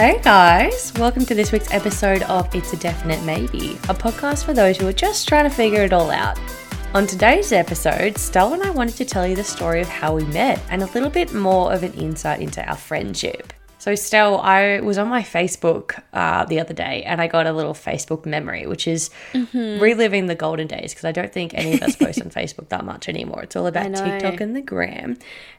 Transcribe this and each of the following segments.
Hey guys, welcome to this week's episode of It's a Definite Maybe, a podcast for those who are just trying to figure it all out. On today's episode, Stella and I wanted to tell you the story of how we met and a little bit more of an insight into our friendship. So, Stell, I was on my Facebook uh, the other day and I got a little Facebook memory, which is reliving the golden days because I don't think any of us post on Facebook that much anymore. It's all about. TikTok and the gram.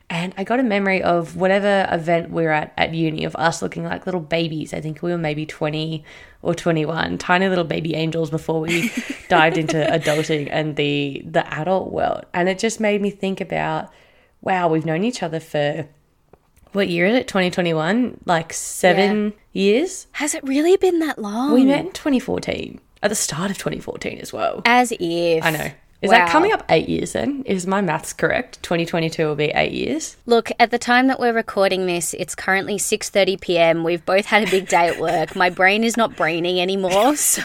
And I got a memory of whatever event we were at at uni of us looking like little babies. I think we were maybe 20 or 21, tiny little baby angels before we dived into adulting and the, the adult world. And it just made me think about wow, we've known each other for what year is it? 2021? Like seven years? Has it really been that long? We met in 2014, at the start of 2014 as well. As if. I know. Is that coming up eight years then? Is my maths correct? 2022 will be eight years. Look, at the time that we're recording this, it's currently 6:30 p.m. We've both had a big day at work. My brain is not braining anymore, so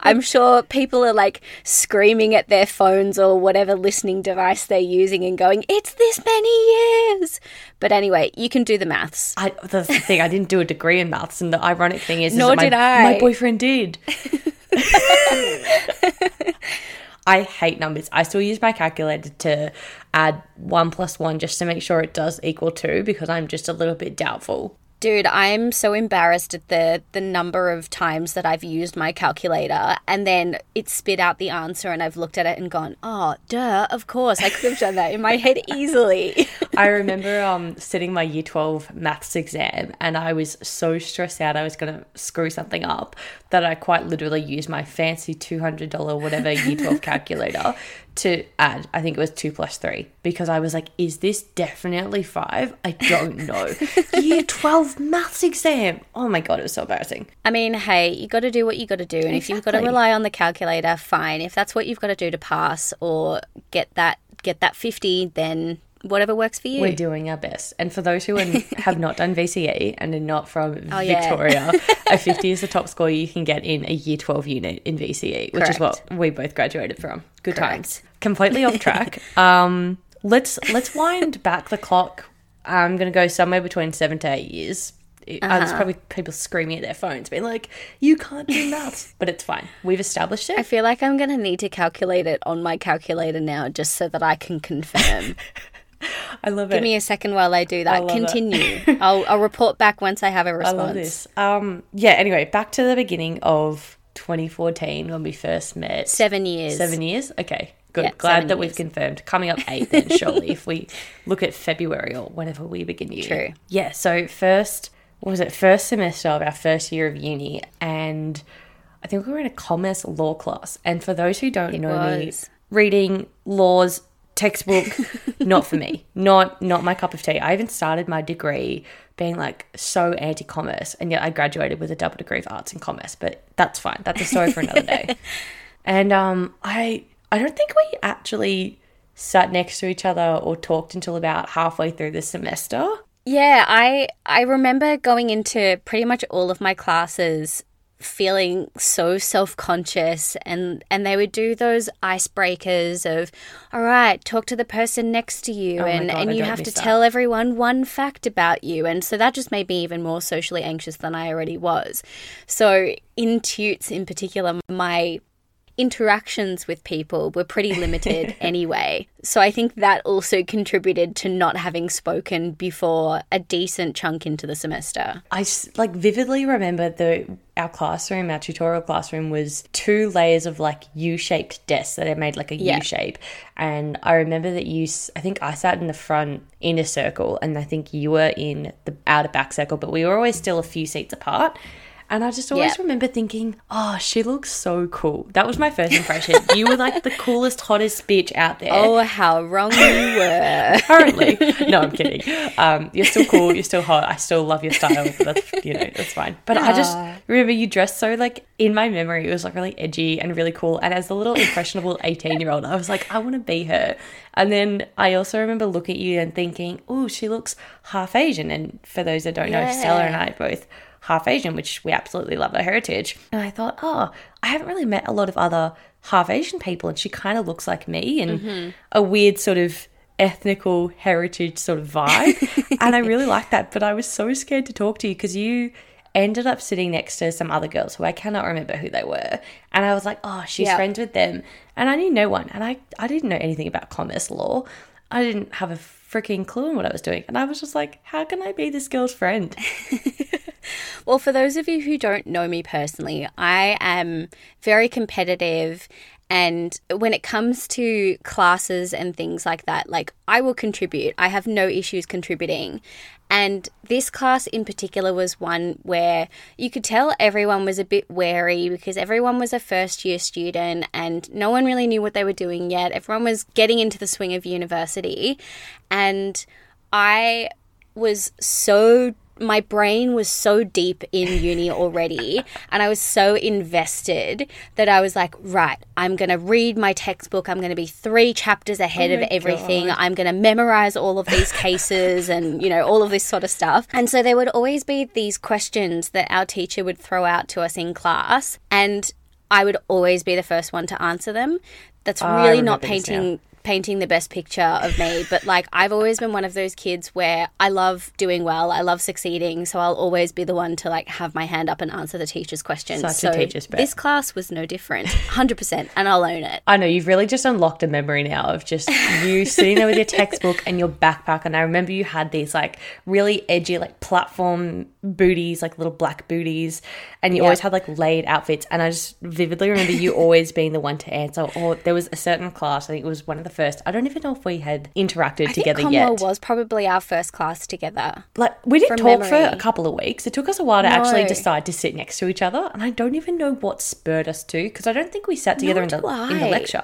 I'm sure people are like screaming at their phones or whatever listening device they're using and going, "It's this many years." But anyway, you can do the maths. I, that's the thing. I didn't do a degree in maths, and the ironic thing is, is Nor my, did I. My boyfriend did. I hate numbers. I still use my calculator to add one plus one just to make sure it does equal two because I'm just a little bit doubtful. Dude, I'm so embarrassed at the the number of times that I've used my calculator and then it spit out the answer and I've looked at it and gone, "Oh, duh, of course. I could have done that in my head easily." I remember um, sitting my year 12 maths exam and I was so stressed out I was going to screw something up that I quite literally used my fancy $200 whatever year 12 calculator to add, I think it was 2 plus 3, because I was like, is this definitely 5? I don't know. year 12 maths exam. Oh my God, it was so embarrassing. I mean, hey, you got to do what you got to do and if you've got to rely on the calculator, fine. If that's what you've got to do to pass or get that get that 50, then whatever works for you. We're doing our best. And for those who are, have not done VCE and are not from Oh, yeah. Victoria, a 50 is the top score you can get in a year 12 unit in VCE, which is what we both graduated from. Good Correct. times. Completely off track. Um, let's let's wind back the clock. I'm going to go somewhere between seven to eight years. It- uh, Uh-huh. there's probably people screaming at their phones, being like, "You can't do maths," but it's fine. We've established it. I feel like I'm going to need to calculate it on my calculator now just so that I can confirm. I love it. Give me a second while I do that. it. Continue. I'll, I'll report back once I have a response. I love this. Um, yeah. Anyway, back to the beginning of 2014 when we first met. Seven years. Seven years? Okay, good. Yeah, Glad that we've confirmed. Coming up eight then, surely, if we look at February or whenever we begin uni. True. Yeah, so first, what was it? First semester of our first year of uni, and I think we were in a commerce law class. And for those who don't know me, reading laws textbook not for me. Not not my cup of tea. I even started my degree being like so anti-commerce and yet i graduated with a double degree of arts and commerce but that's fine. That's a story for another day. And um i i don't think we actually sat next to each other or talked until about halfway through the semester. Yeah, I I remember going into pretty much all of my classes feeling so self-conscious and and they would do those icebreakers of all right talk to the person next to you Oh and God, and I you have to that. tell everyone one fact about you and so that just made me even more socially anxious than I already was so in tutes in particular my interactions with people were pretty limited anyway. So I think that also contributed to not having spoken before a decent chunk into the semester. I like vividly remember the our classroom, our tutorial classroom was two layers of like U-shaped desks that had made like a Yeah. shape And I remember that you, I think I sat in the front inner circle, and I think you were in the outer back circle, but we were always still a few seats apart. And I just always Yeah. remember thinking, oh, she looks so cool. That was my first impression. you were like the coolest, hottest bitch out there. Oh, how wrong you were. Apparently. no, I'm kidding. Um, you're still cool. You're still hot. I still love your style. That's, you know, that's fine. But I just remember you dressed so, like, in my memory, it was like really edgy and really cool. And as the little impressionable 18 year old, I was like, I want to be her. And then I also remember looking at you and thinking, oh, she looks half Asian. And for those that don't know, Stella and I both half Asian, which we absolutely love our heritage. And I thought, oh, I haven't really met a lot of other half Asian people, and she kind of looks like me, and Mm-hmm. a weird sort of ethnical heritage sort of vibe. and I really liked that. But I was so scared to talk to you because you ended up sitting next to some other girls who I cannot remember who they were. And I was like, oh, she's Yeah. friends with them. And I knew no one. And I, I didn't know anything about commerce law. I didn't have a freaking clue on what I was doing. And I was just like, how can I be this girl's friend? Well, for those of you who don't know me personally, I am very competitive. And when it comes to classes and things like that, like I will contribute. I have no issues contributing. And this class in particular was one where you could tell everyone was a bit wary because everyone was a first year student and no one really knew what they were doing yet. Everyone was getting into the swing of university. And I was so my brain was so deep in uni already and I was so invested that I was like, right, I'm going to read my textbook. I'm going to be 3 chapters ahead Oh of everything. God. I'm going to memorize all of these cases and, you know, all of this sort of stuff. And so there would always be these questions that our teacher would throw out to us in class and I would always be the first one to answer them. That's I really not remember this now. painting painting the best picture of me, but like I've always been one of those kids where I love doing well, I love succeeding, so I'll always be the one to like have my hand up and answer the teacher's questions. Such a teacher's pet. this class was no different, hundred percent, and I'll own it. I know you've really just unlocked a memory now of just you sitting there with your textbook and your backpack. And I remember you had these like really edgy, like platform booties, like little black booties, and you always had like laid outfits. And I just vividly remember you always being the one to answer. Or there was a certain class, I think it was one of the first. I don't even know if we had interacted I together think yet. Was probably our first class together. like we didn't from talk for a couple of weeks. It took us a while to actually decide to sit next to each other, and I don't even know what spurred us to because I don't think we sat together in the in the lecture.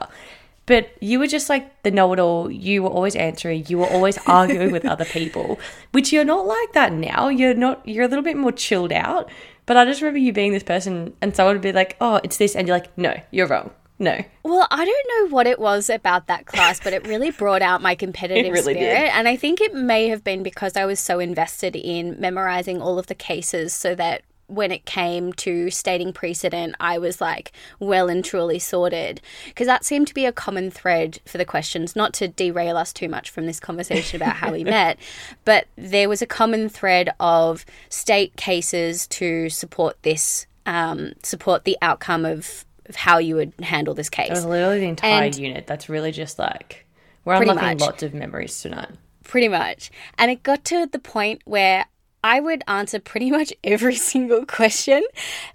But you were just like the know-it-all. You were always answering. You were always arguing with other people, which you're not like that now. You're not. You're a little bit more chilled out. But I just remember you being this person, and someone would be like, "Oh, it's this," and you're like, "No, you're wrong. No." Well, I don't know what it was about that class, but it really brought out my competitive really did. spirit. And I think it may have been because I was so invested in memorizing all of the cases so that when it came to stating precedent, I was like well and truly sorted. Because that seemed to be a common thread for the questions, not to derail us too much from this conversation about how we met, but there was a common thread of state cases to support this, um, support the outcome of how you would handle this case. It was literally the entire And- unit. That's really just like we're unlocking much. lots of memories tonight. Pretty much. And it got to the point where I would answer pretty much every single question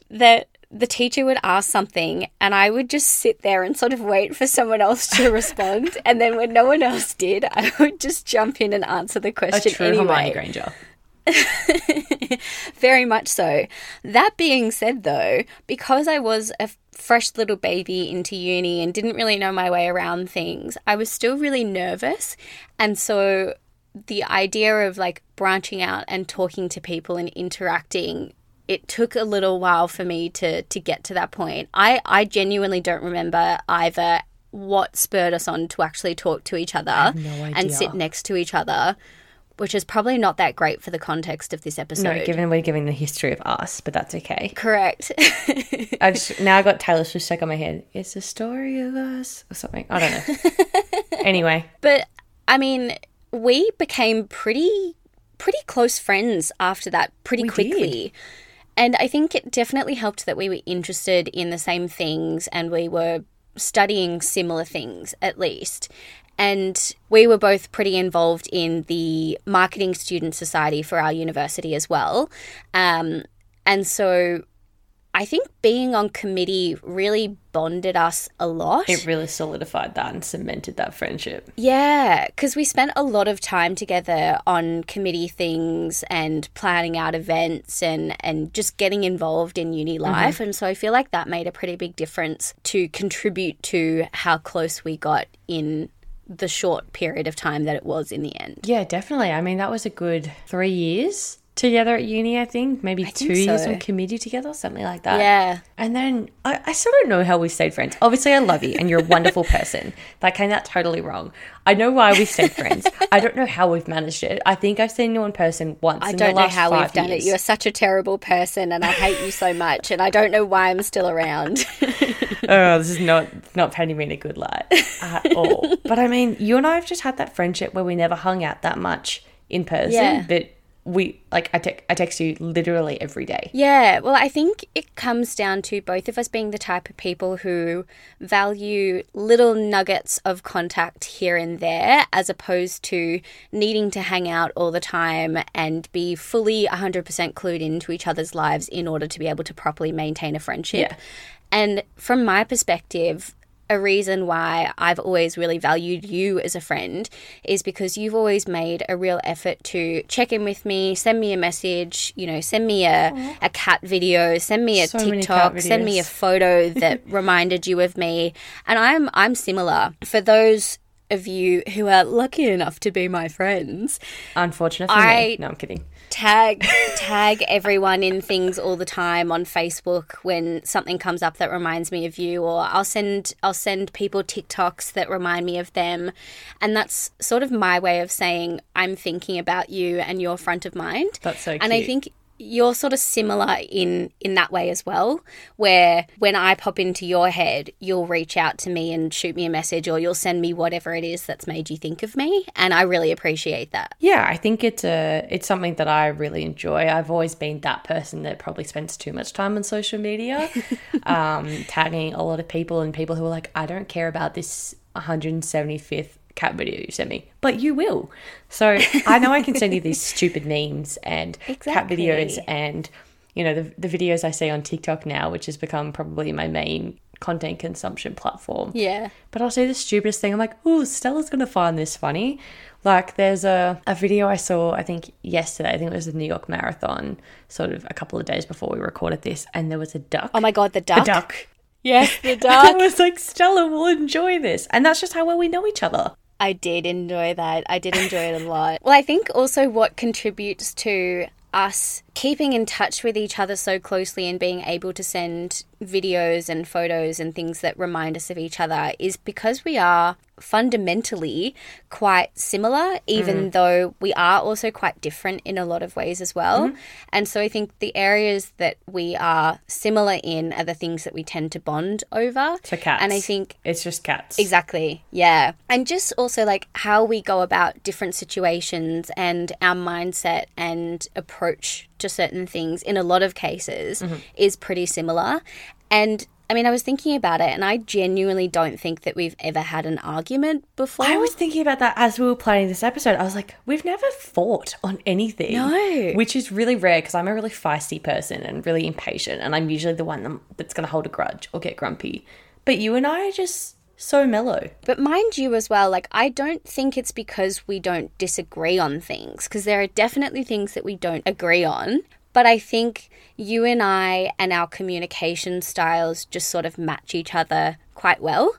that the teacher would ask something and I would just sit there and sort of wait for someone else to respond. And then when no one else did, I would just jump in and answer the A question true Hermione. Granger. Very much so. That being said, though, because I was a fresh little baby into uni and didn't really know my way around things, I was still really nervous. And so the idea of like branching out and talking to people and interacting it took a little while for me to to get to that point. I I genuinely don't remember either what spurred us on to actually talk to each other no and sit next to each other, which is probably not that great for the context of this episode. No, given we're giving the history of us, but that's okay. Correct. I just now got Taylor Swift stuck on my head. It's the story of us or something. I don't know. anyway, but I mean, we became pretty pretty close friends after that pretty We quickly. And I think it definitely helped that we were interested in the same things and we were studying similar things at least. And we were both pretty involved in the Marketing Student Society for our university as well. Um, and so I think being on committee really bonded us a lot. it really solidified that and cemented that friendship. Yeah, because we spent a lot of time together on committee things and planning out events and, and just getting involved in uni life. And so I feel like that made a pretty big difference to contribute to how close we got in the short period of time that it was in the end. Yeah, definitely. I mean, that was a good three years together at uni, I think. Maybe two think years so. on committee together, something like that. Yeah. And then I, I still don't know how we stayed friends. Obviously, I love you and you're a wonderful person. That came out totally wrong. I know why we stayed friends. I don't know how we've managed it. I think I've seen you in person once. I don't know how we've done years. it. You're such a terrible person and I hate you so much and I don't know why I'm still around. oh, this is not not painting me in a good light at all. but I mean, you and I have just had that friendship where we never hung out that much in person, Yeah. but we like I, te- I text you literally every day. Yeah, well, I think it comes down to both of us being the type of people who value little nuggets of contact here and there as opposed to needing to hang out all the time and be fully 100% clued into each other's lives in order to be able to properly maintain a friendship. Yeah. And from my perspective, a reason why I've always really valued you as a friend is because you've always made a real effort to check in with me, send me a message, you know, send me a, a cat video, send me a So TikTok, send me a photo that reminded you of me. And I'm I'm similar. For those of you who are lucky enough to be my friends, Unfortunately, I- No, I'm kidding. Tag tag everyone in things all the time on Facebook when something comes up that reminds me of you or I'll send I'll send people TikToks that remind me of them and that's sort of my way of saying I'm thinking about you and you're front of mind. That's so And I think you're sort of similar in in that way as well where when I pop into your head you'll reach out to me and shoot me a message or you'll send me whatever it is that's made you think of me and I really appreciate that. Yeah, I think it's a it's something that I really enjoy. I've always been that person that probably spends too much time on social media, um, tagging a lot of people and people who are like, I don't care about this 175th cat video you sent me, but you will. So I know I can send you these stupid memes and cat videos and you know the the videos I see on TikTok now, which has become probably my main content consumption platform. Yeah. But I'll say the stupidest thing. I'm like, oh, Stella's gonna find this funny. Like, there's a, a video I saw, I think yesterday, I think it was the New York Marathon, sort of a couple of days before we recorded this, and there was a duck. Oh my god, the duck. The duck. Yes, the duck. I was like, Stella will enjoy this. And that's just how well we know each other. I did enjoy that. I did enjoy it a lot. Well, I think also what contributes to us keeping in touch with each other so closely and being able to send videos and photos and things that remind us of each other is because we are fundamentally quite similar, even mm. though we are also quite different in a lot of ways as well. Mm-hmm. And so I think the areas that we are similar in are the things that we tend to bond over. So cats. And I think It's just cats. Exactly. Yeah. And just also like how we go about different situations and our mindset and approach to certain things in a lot of cases mm-hmm. is pretty similar. And I mean, I was thinking about it and I genuinely don't think that we've ever had an argument before. I was thinking about that as we were planning this episode. I was like, we've never fought on anything. No. Which is really rare because I'm a really feisty person and really impatient. And I'm usually the one that's going to hold a grudge or get grumpy. But you and I just so mellow. But mind you, as well, like, I don't think it's because we don't disagree on things, because there are definitely things that we don't agree on. But I think you and I and our communication styles just sort of match each other quite well.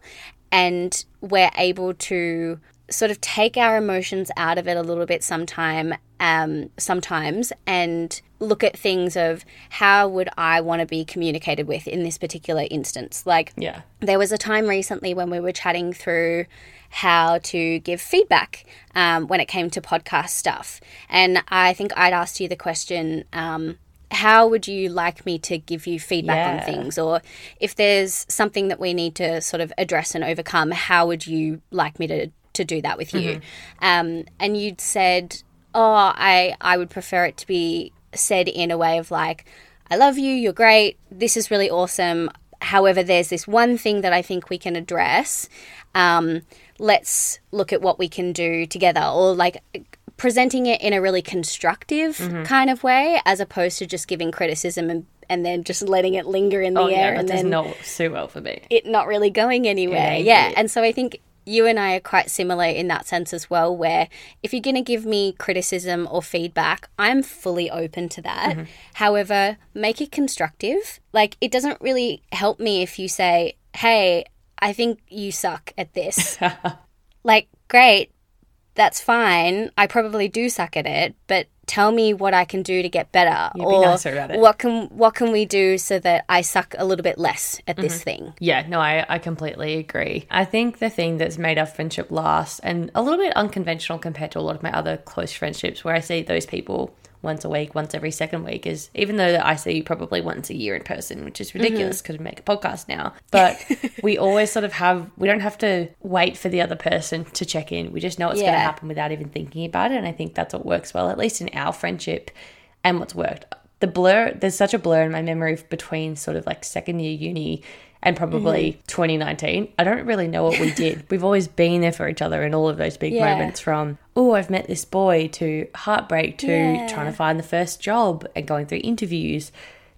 And we're able to sort of take our emotions out of it a little bit sometime um, sometimes and look at things of how would I want to be communicated with in this particular instance. Like Yeah. there was a time recently when we were chatting through how to give feedback um, when it came to podcast stuff. And I think I'd asked you the question um, how would you like me to give you feedback on things? Or if there's something that we need to sort of address and overcome, how would you like me to, to do that with you? Um, and you'd said, oh, I, I would prefer it to be said in a way of like, I love you, you're great, this is really awesome. However, there's this one thing that I think we can address. Um, let's look at what we can do together, or like presenting it in a really constructive kind of way, as opposed to just giving criticism and, and then just letting it linger in the Oh, air yeah. And does then not suit well for me. it not really going anywhere. Yeah. it. And so I think you and I are quite similar in that sense as well, where if you're going to give me criticism or feedback, I'm fully open to that. Mm-hmm. However, make it constructive. Like, it doesn't really help me if you say, hey, I think you suck at this. like, great. that's fine. I probably do suck at it, but tell me what I can do to get better, Yeah, be or it. what can what can we do so that I suck a little bit less at Mm-hmm. this thing. Yeah, no, I, I completely agree. I think the thing that's made our friendship last and a little bit unconventional compared to a lot of my other close friendships where I see those people once a week, once every second week is even though that I see you probably once a year in person, which is mm-hmm. ridiculous because we make a podcast now. But we always sort of have, we don't have to wait for the other person to check in. We just know it's going to happen without even thinking about it. And I think that's what works well, at least in our friendship and what's worked. The blur, there's such a blur in my memory between sort of like second year uni and probably Mm-hmm. 2019. I don't really know what we did. We've always been there for each other in all of those big Yeah. moments from, oh, I've met this boy to heartbreak to Yeah. trying to find the first job and going through interviews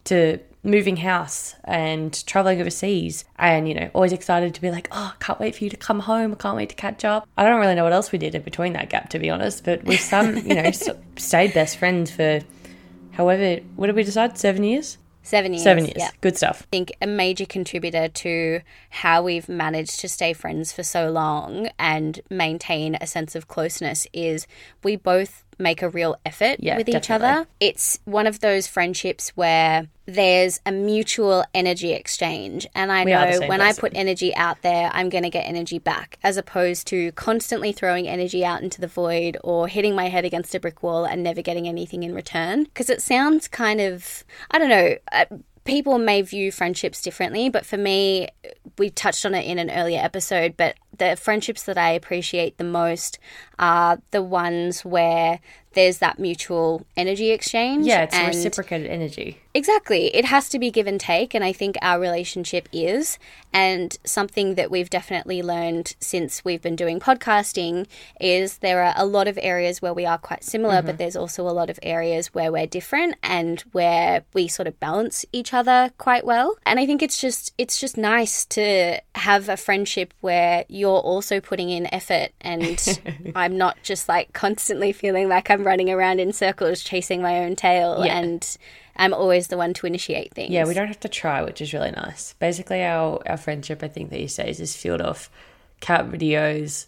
to moving house and traveling overseas and you know always excited to be like oh can't wait for you to come home i can't wait to catch up i don't really know what else we did in between that gap to be honest but we've some you know s- stayed best friends for however what did we decide seven years Seven years. seven years Yeah. good stuff I think a major contributor to how we've managed to stay friends for so long and maintain a sense of closeness is we both make a real effort Yeah, with each definitely. other. It's one of those friendships where there's a mutual energy exchange. And I We know when I put energy out there, I'm going to get energy back, as opposed to constantly throwing energy out into the void or hitting my head against a brick wall and never getting anything in return. Because it sounds kind of, I don't know. Uh, People may view friendships differently, but for me, we touched on it in an earlier episode. But the friendships that I appreciate the most are the ones where there's that mutual energy exchange. yeah it's reciprocated energy Exactly. It has to be give and take, and I think our relationship is. And something that we've definitely learned since we've been doing podcasting is there are a lot of areas where we are quite similar, but mm-hmm. there's also a lot of areas where we're different and where we sort of balance each other quite well. And I think it's just it's just nice to have a friendship where you're also putting in effort and I'm not just like constantly feeling like I'm running around in circles chasing my own tail Yeah. and I'm always the one to initiate things. Yeah, we don't have to try, which is really nice. Basically, our, our friendship, I think, these days is fueled off cat videos,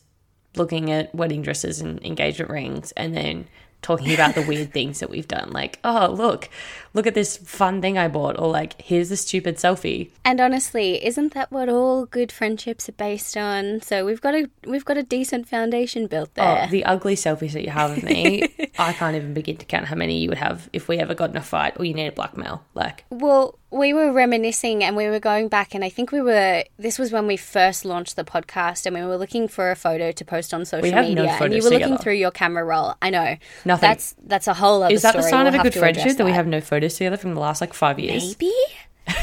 looking at wedding dresses and engagement rings, and then talking about the weird things that we've done. Like, oh, look, look at this fun thing I bought, or like, here's a stupid selfie. And honestly, isn't that what all good friendships are based on? So we've got a we've got a decent foundation built oh, there. Oh, the ugly selfies that you have of me, I can't even begin to count how many you would have if we ever got in a fight or you needed blackmail. Like, Well, we were reminiscing and we were going back, and I think we were. This was when we first launched the podcast, and we were looking for a photo to post on social have no media. and you were looking through your camera roll. I know. Nothing. That's that's a whole other. is that the sign We'll of a good friendship that we have no photos together from the last like five years? Maybe.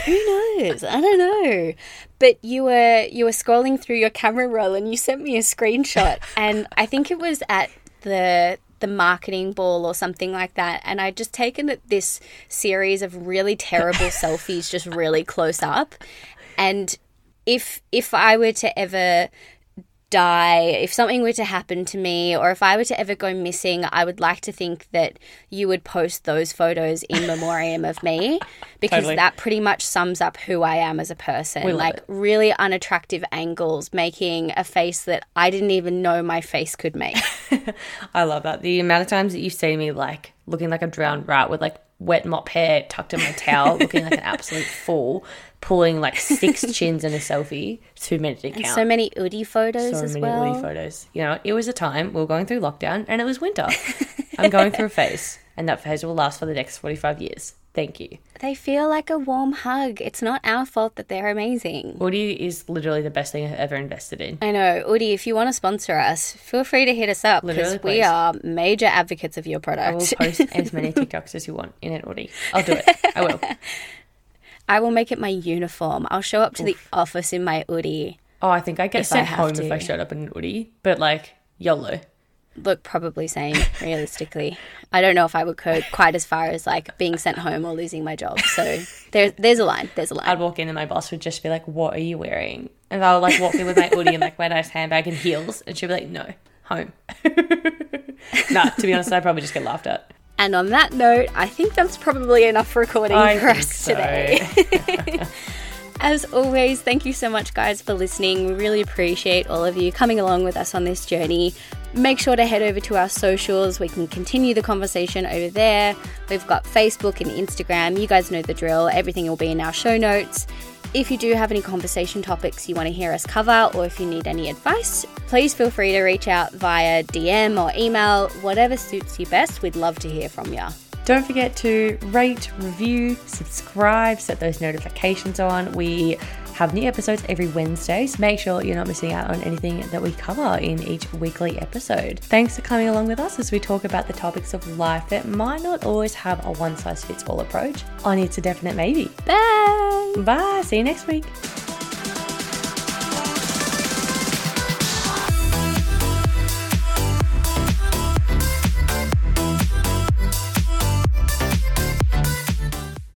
Who knows? I don't know. But you were you were scrolling through your camera roll and you sent me a screenshot and I think it was at the the marketing ball or something like that and I'd just taken this series of really terrible selfies just really close up and if if I were to ever die, if something were to happen to me, or if I were to ever go missing, I would like to think that you would post those photos in memoriam of me because Totally. that pretty much sums up who I am as a person. like it. really unattractive angles, making a face that I didn't even know my face could make. I love that. The amount of times that you see me like looking like a drowned rat with like wet mop hair tucked in my towel, looking like an absolute fool, pulling like six chins in a selfie, too many to count. so many Oodie photos so as many well. Oodie photos. You know, it was a time we were going through lockdown and it was winter. I'm going through a phase, and that phase will last for the next 45 years. Thank you. They feel like a warm hug. It's not our fault that they're amazing. Oodie is literally the best thing I've ever invested in. I know, Oodie, if you want to sponsor us, feel free to hit us up because we are major advocates of your product. I will post as many TikToks as you want in an Oodie. I'll do it. I will. I will make it my uniform. I'll show up to the office in my Oodie. Oh, I think I get If I sent home to. if I showed up in an Oodie, but like YOLO. Look, probably same, realistically. I don't know if I would go quite as far as like being sent home or losing my job. So there, there's a line. There's a line. I'd walk in and my boss would just be like, "What are you wearing?" And I would like walk in with my hoodie and like my nice handbag and heels, and she'd be like, "No, home." nah, to be honest, I'd probably just get laughed at. And on that note, I think that's probably enough recording I for us so. today. As always, thank you so much, guys, for listening. We really appreciate all of you coming along with us on this journey. make sure to head over to our socials. We can continue the conversation over there. We've got Facebook and Instagram. You guys know the drill. Everything will be in our show notes. If you do have any conversation topics you want to hear us cover, or if you need any advice, please feel free to reach out via DM or email, whatever suits you best. We'd love to hear from you. Don't forget to rate, review, subscribe, set those notifications on. We have new episodes every Wednesday, so make sure you're not missing out on anything that we cover in each weekly episode. Thanks for coming along with us as we talk about the topics of life that might not always have a one size fits all approach on It's a Definite Maybe. Bye! Bye, see you next week.